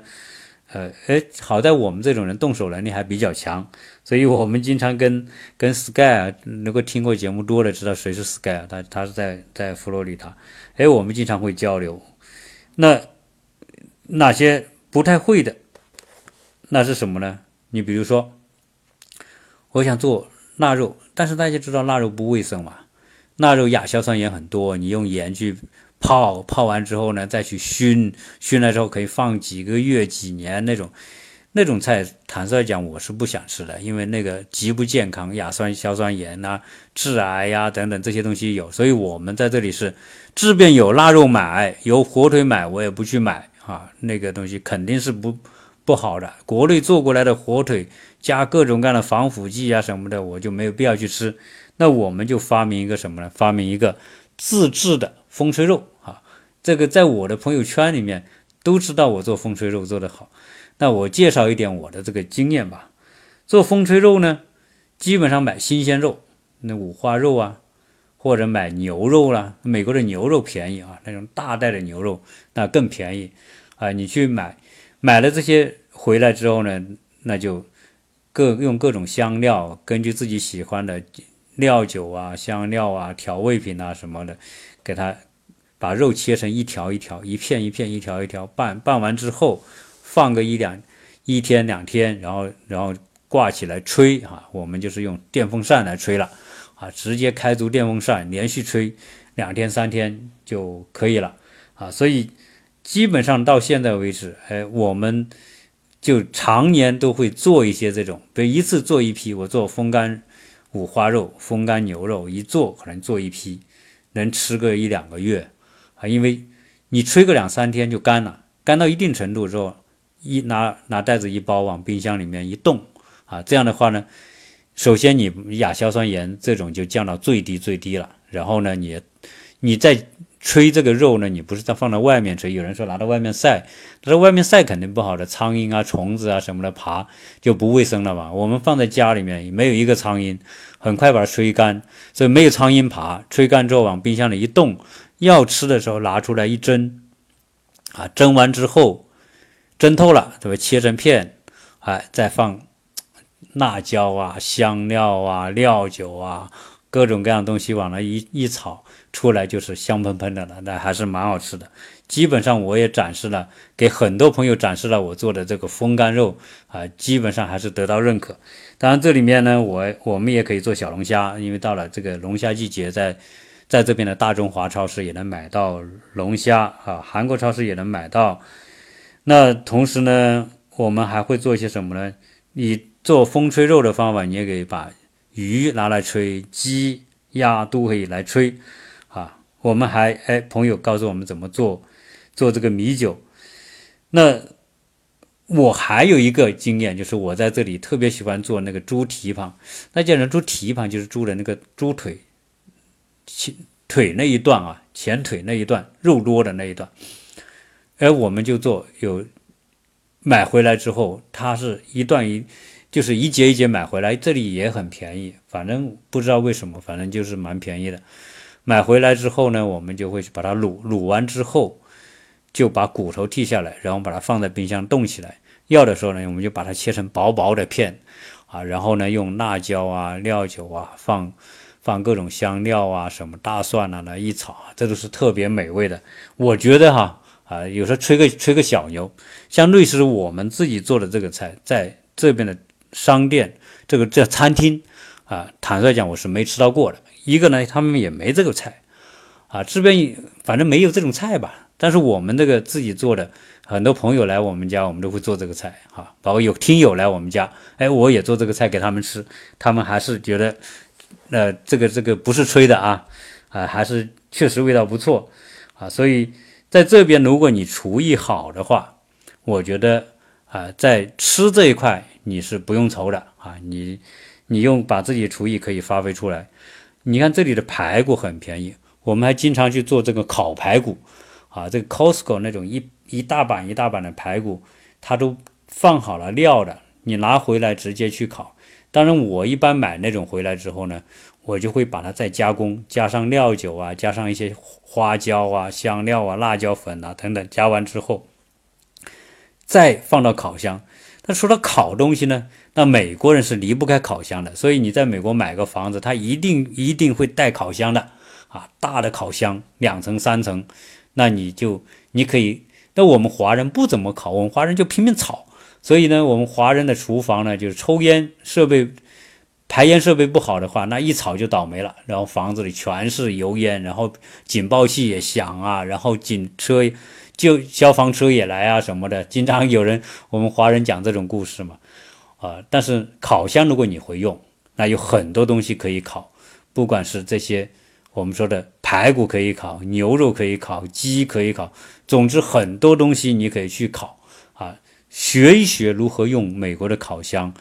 S1: 呃，哎，好在我们这种人动手能力还比较强，所以我们经常跟 跟 Sky 啊，如果听过节目多了，知道谁是 Sky 啊？他他是在在佛罗里达，哎，我们经常会交流。那哪些不太会的，那是什么呢？你比如说，我想做腊肉，但是大家知道腊肉不卫生嘛？腊肉亚硝酸盐很多，你用盐去。泡泡完之后呢，再去熏，熏了之后可以放几个月、几年那种，那种菜，坦率讲，我是不想吃的，因为那个极不健康，亚酸、硝酸盐呐，致癌呀等等这些东西有，所以我们在这里是，即便有腊肉买，有火腿买，我也不去买啊，那个东西肯定是不不好的，国内做过来的火腿加各种各样的防腐剂啊什么的，我就没有必要去吃，那我们就发明一个什么呢？发明一个自制的风吹肉啊。这个在我的朋友圈里面都知道我做风吹肉做得好，那我介绍一点我的这个经验吧。做风吹肉呢，基本上买新鲜肉，那五花肉啊，或者买牛肉啦。美国的牛肉便宜啊，那种大袋的牛肉那更便宜啊。你去买，买了这些回来之后呢，那就各用各种香料，根据自己喜欢的料酒啊、香料啊、调味品啊什么的，给它。把肉切成一条一条、一片一片、一条一条拌拌完之后，放个一两一天两天，然后然后挂起来吹啊，我们就是用电风扇来吹了啊，直接开足电风扇连续吹两天三天就可以了啊，所以基本上到现在为止，哎，我们就常年都会做一些这种，比如一次做一批，我做风干五花肉、风干牛肉，一做可能做一批，能吃个一两个月。啊，因为你吹个两三天就干了，干到一定程度之后，一拿拿袋子一包往冰箱里面一冻，啊，这样的话呢，首先你亚硝酸盐这种就降到最低最低了，然后呢，你你再吹这个肉呢，你不是在放在外面吹，有人说拿到外面晒，他说外面晒肯定不好的，苍蝇啊、虫子啊什么的爬就不卫生了嘛。我们放在家里面没有一个苍蝇，很快把它吹干，所以没有苍蝇爬，吹干之后往冰箱里一冻。要吃的时候拿出来一蒸，啊，蒸完之后蒸透了，对吧？切成片，哎，再放辣椒啊、香料啊、料酒啊，各种各样东西往那一一炒，出来就是香喷喷的了，那还是蛮好吃的。基本上我也展示了，给很多朋友展示了我做的这个风干肉啊，基本上还是得到认可。当然这里面呢，我我们也可以做小龙虾，因为到了这个龙虾季节，在在这边的大中华超市也能买到龙虾啊，韩国超市也能买到。那同时呢，我们还会做一些什么呢？你做风吹肉的方法，你也可以把鱼拿来吹，鸡、鸭都可以来吹。啊我们还哎，朋友告诉我们怎么做做这个米酒。那我还有一个经验，就是我在这里特别喜欢做那个猪蹄膀。那叫人猪蹄膀，就是猪的那个猪腿前腿那一段啊，前腿那一段肉多的那一段。哎，我们就做有买回来之后，它是一段一就是一节一节买回来，这里也很便宜，反正不知道为什么，反正就是蛮便宜的。买回来之后呢，我们就会把它卤，卤完之后就把骨头剔下来，然后把它放在冰箱冻起来。要的时候呢，我们就把它切成薄薄的片，啊，然后呢用辣椒啊、料酒啊，放放各种香料啊、什么大蒜啊来一炒，这都是特别美味的。我觉得哈啊，有时候吹个吹个小牛，像类似我们自己做的这个菜，在这边的商店这个这餐厅啊，坦率讲我是没吃到过的。一个呢，他们也没这个菜，啊，这边反正没有这种菜吧。但是我们这个自己做的，很多朋友来我们家，我们都会做这个菜，哈，包括有听友来我们家，哎，我也做这个菜给他们吃，他们还是觉得，呃，这个这个不是吹的啊，啊，还是确实味道不错，啊，所以在这边，如果你厨艺好的话，我觉得啊，在吃这一块你是不用愁的啊，你你用把自己厨艺可以发挥出来。你看这里的排骨很便宜，我们还经常去做这个烤排骨，啊，这个 Costco 那种一一大板一大板的排骨，它都放好了料的，你拿回来直接去烤。当然，我一般买那种回来之后呢，我就会把它再加工，加上料酒啊，加上一些花椒啊、香料啊、辣椒粉啊等等，加完之后，再放到烤箱。那说到烤东西呢？那美国人是离不开烤箱的，所以你在美国买个房子，他一定一定会带烤箱的啊，大的烤箱，两层三层，那你就你可以。那我们华人不怎么烤，我们华人就拼命炒，所以呢，我们华人的厨房呢，就是抽烟设备、排烟设备不好的话，那一炒就倒霉了，然后房子里全是油烟，然后警报器也响啊，然后警车就消防车也来啊什么的，经常有人我们华人讲这种故事嘛。啊，但是烤箱如果你会用，那有很多东西可以烤，不管是这些我们说的排骨可以烤，牛肉可以烤，鸡可以烤，总之很多东西你可以去烤啊，学一学如何用美国的烤箱，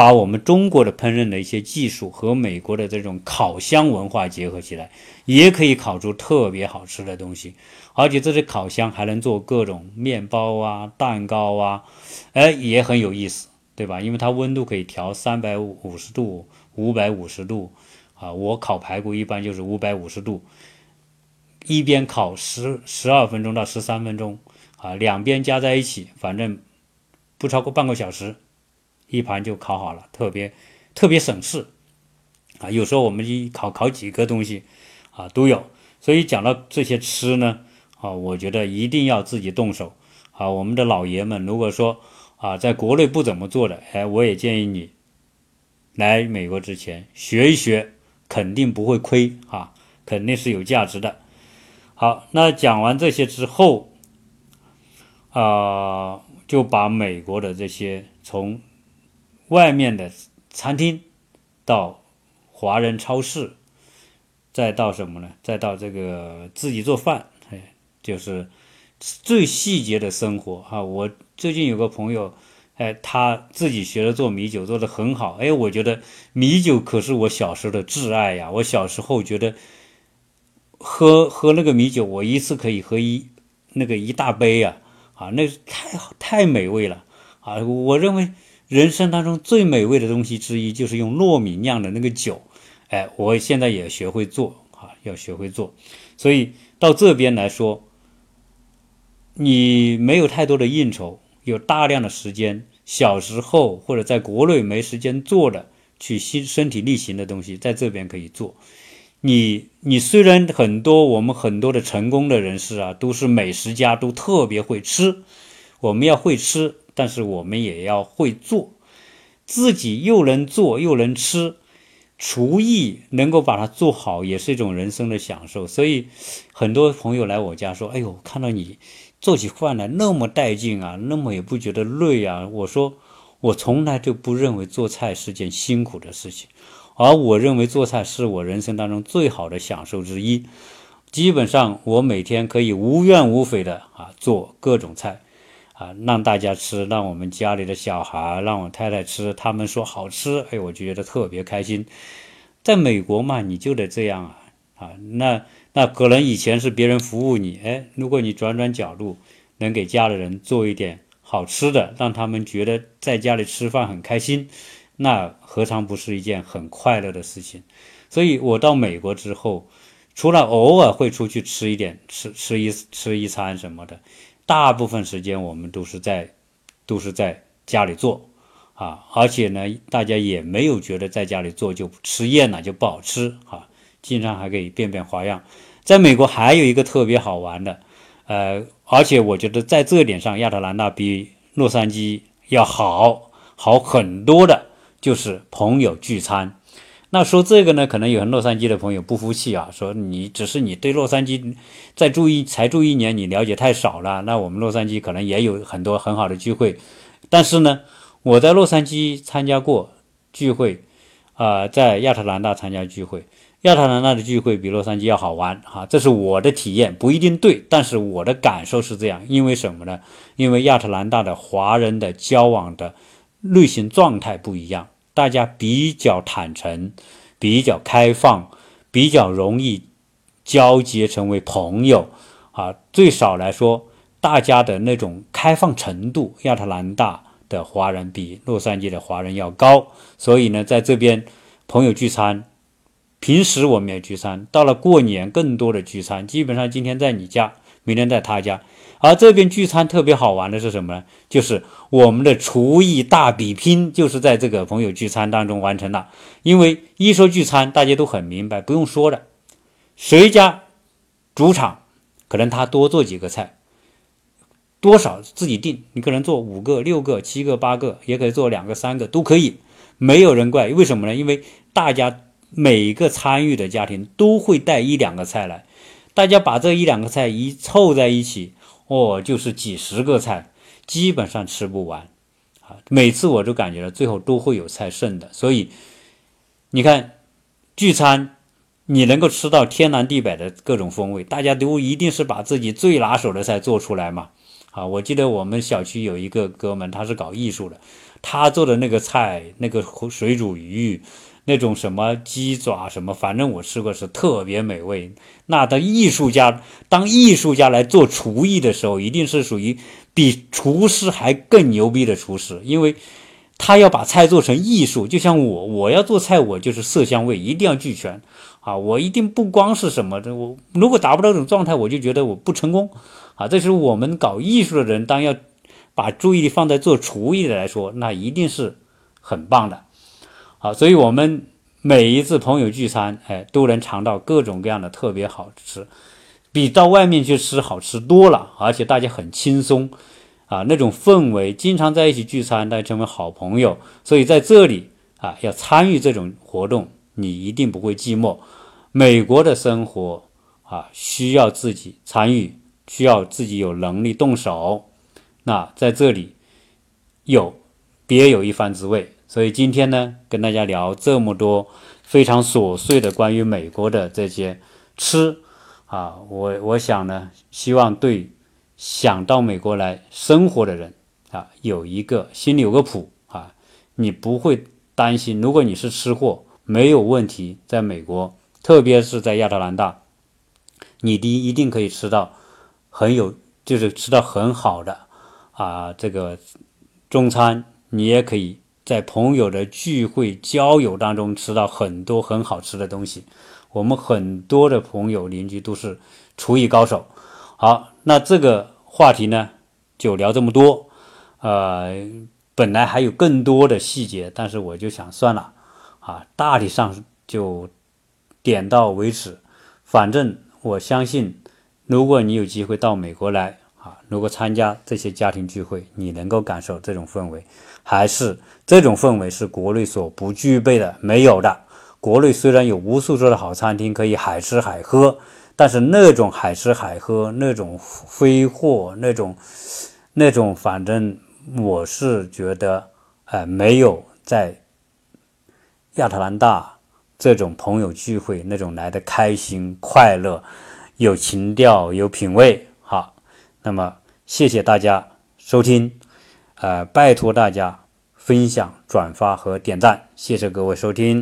S1: 把我们中国的烹饪的一些技术和美国的这种烤箱文化结合起来，也可以烤出特别好吃的东西，而且这些烤箱还能做各种面包啊、蛋糕啊，哎，也很有意思。对吧？因为它温度可以调三百五十度、五百五十度，啊，我烤排骨一般就是五百五十度，一边烤十十二分钟到十三分钟，啊，两边加在一起，反正不超过半个小时，一盘就烤好了，特别特别省事，啊，有时候我们一烤烤几个东西，啊，都有。所以讲到这些吃呢，啊，我觉得一定要自己动手，啊，我们的老爷们如果说。啊，在国内不怎么做的，哎，我也建议你来美国之前学一学，肯定不会亏啊，肯定是有价值的。好，那讲完这些之后，啊，就把美国的这些从外面的餐厅到华人超市，再到什么呢？再到这个自己做饭，哎，就是最细节的生活啊，我。最近有个朋友，哎，他自己学了做米酒，做的很好。哎，我觉得米酒可是我小时候的挚爱呀。我小时候觉得喝喝那个米酒，我一次可以喝一那个一大杯呀，啊，那太太美味了啊！我认为人生当中最美味的东西之一就是用糯米酿的那个酒。哎，我现在也学会做啊，要学会做。所以到这边来说，你没有太多的应酬。有大量的时间，小时候或者在国内没时间做的，去身身体力行的东西，在这边可以做。你你虽然很多我们很多的成功的人士啊，都是美食家，都特别会吃。我们要会吃，但是我们也要会做，自己又能做又能吃，厨艺能够把它做好，也是一种人生的享受。所以很多朋友来我家说：“哎呦，看到你做起饭来那么带劲啊，那么也不觉得累啊。”我说：“我从来就不认为做菜是件辛苦的事情。”而我认为做菜是我人生当中最好的享受之一，基本上我每天可以无怨无悔的啊做各种菜，啊让大家吃，让我们家里的小孩，让我太太吃，他们说好吃，哎，我就觉得特别开心。在美国嘛，你就得这样啊啊，那那可能以前是别人服务你，哎，如果你转转角度，能给家里人做一点好吃的，让他们觉得在家里吃饭很开心。那何尝不是一件很快乐的事情？所以我到美国之后，除了偶尔会出去吃一点、吃吃一吃一餐什么的，大部分时间我们都是在都是在家里做啊，而且呢，大家也没有觉得在家里做就吃厌了就不好吃啊，经常还可以变变花样。在美国还有一个特别好玩的，呃，而且我觉得在这点上，亚特兰大比洛杉矶要好好很多的。就是朋友聚餐，那说这个呢，可能有洛杉矶的朋友不服气啊，说你只是你对洛杉矶再住一才住一年，你了解太少了。那我们洛杉矶可能也有很多很好的聚会，但是呢，我在洛杉矶参加过聚会，啊，在亚特兰大参加聚会，亚特兰大的聚会比洛杉矶要好玩哈，这是我的体验，不一定对，但是我的感受是这样，因为什么呢？因为亚特兰大的华人的交往的。类型状态不一样，大家比较坦诚，比较开放，比较容易交接成为朋友啊。最少来说，大家的那种开放程度，亚特兰大的华人比洛杉矶的华人要高。所以呢，在这边朋友聚餐，平时我们也聚餐，到了过年更多的聚餐，基本上今天在你家，明天在他家。而这边聚餐特别好玩的是什么呢？就是我们的厨艺大比拼，就是在这个朋友聚餐当中完成了。因为一说聚餐，大家都很明白，不用说了，谁家主场，可能他多做几个菜，多少自己定，你可能做五个、六个、七个、八个，也可以做两个、三个，都可以，没有人怪。为什么呢？因为大家每个参与的家庭都会带一两个菜来，大家把这一两个菜一凑在一起。哦，就是几十个菜，基本上吃不完，啊，每次我都感觉到最后都会有菜剩的，所以你看聚餐，你能够吃到天南地北的各种风味，大家都一定是把自己最拿手的菜做出来嘛，啊，我记得我们小区有一个哥们，他是搞艺术的，他做的那个菜，那个水煮鱼。那种什么鸡爪什么，反正我吃过是特别美味。那当艺术家，当艺术家来做厨艺的时候，一定是属于比厨师还更牛逼的厨师，因为他要把菜做成艺术。就像我，我要做菜，我就是色香味一定要俱全啊！我一定不光是什么的，我如果达不到这种状态，我就觉得我不成功啊！这是我们搞艺术的人，当要把注意力放在做厨艺的来说，那一定是很棒的。好，所以我们每一次朋友聚餐，哎，都能尝到各种各样的特别好吃，比到外面去吃好吃多了，而且大家很轻松，啊，那种氛围，经常在一起聚餐，大家成为好朋友。所以在这里啊，要参与这种活动，你一定不会寂寞。美国的生活啊，需要自己参与，需要自己有能力动手，那在这里有别有一番滋味。所以今天呢，跟大家聊这么多非常琐碎的关于美国的这些吃啊，我我想呢，希望对想到美国来生活的人啊，有一个心里有个谱啊，你不会担心，如果你是吃货，没有问题，在美国，特别是在亚特兰大，你第一一定可以吃到很有，就是吃到很好的啊，这个中餐，你也可以。在朋友的聚会、交友当中吃到很多很好吃的东西，我们很多的朋友、邻居都是厨艺高手。好，那这个话题呢，就聊这么多。呃，本来还有更多的细节，但是我就想算了，啊，大体上就点到为止。反正我相信，如果你有机会到美国来啊，如果参加这些家庭聚会，你能够感受这种氛围，还是这种氛围是国内所不具备的、没有的。国内虽然有无数座的好餐厅可以海吃海喝，但是那种海吃海喝、那种挥霍、那种那种，反正我是觉得，呃，没有在亚特兰大。这种朋友聚会那种来的开心快乐，有情调有品味，好，那么谢谢大家收听，呃，拜托大家分享转发和点赞，谢谢各位收听。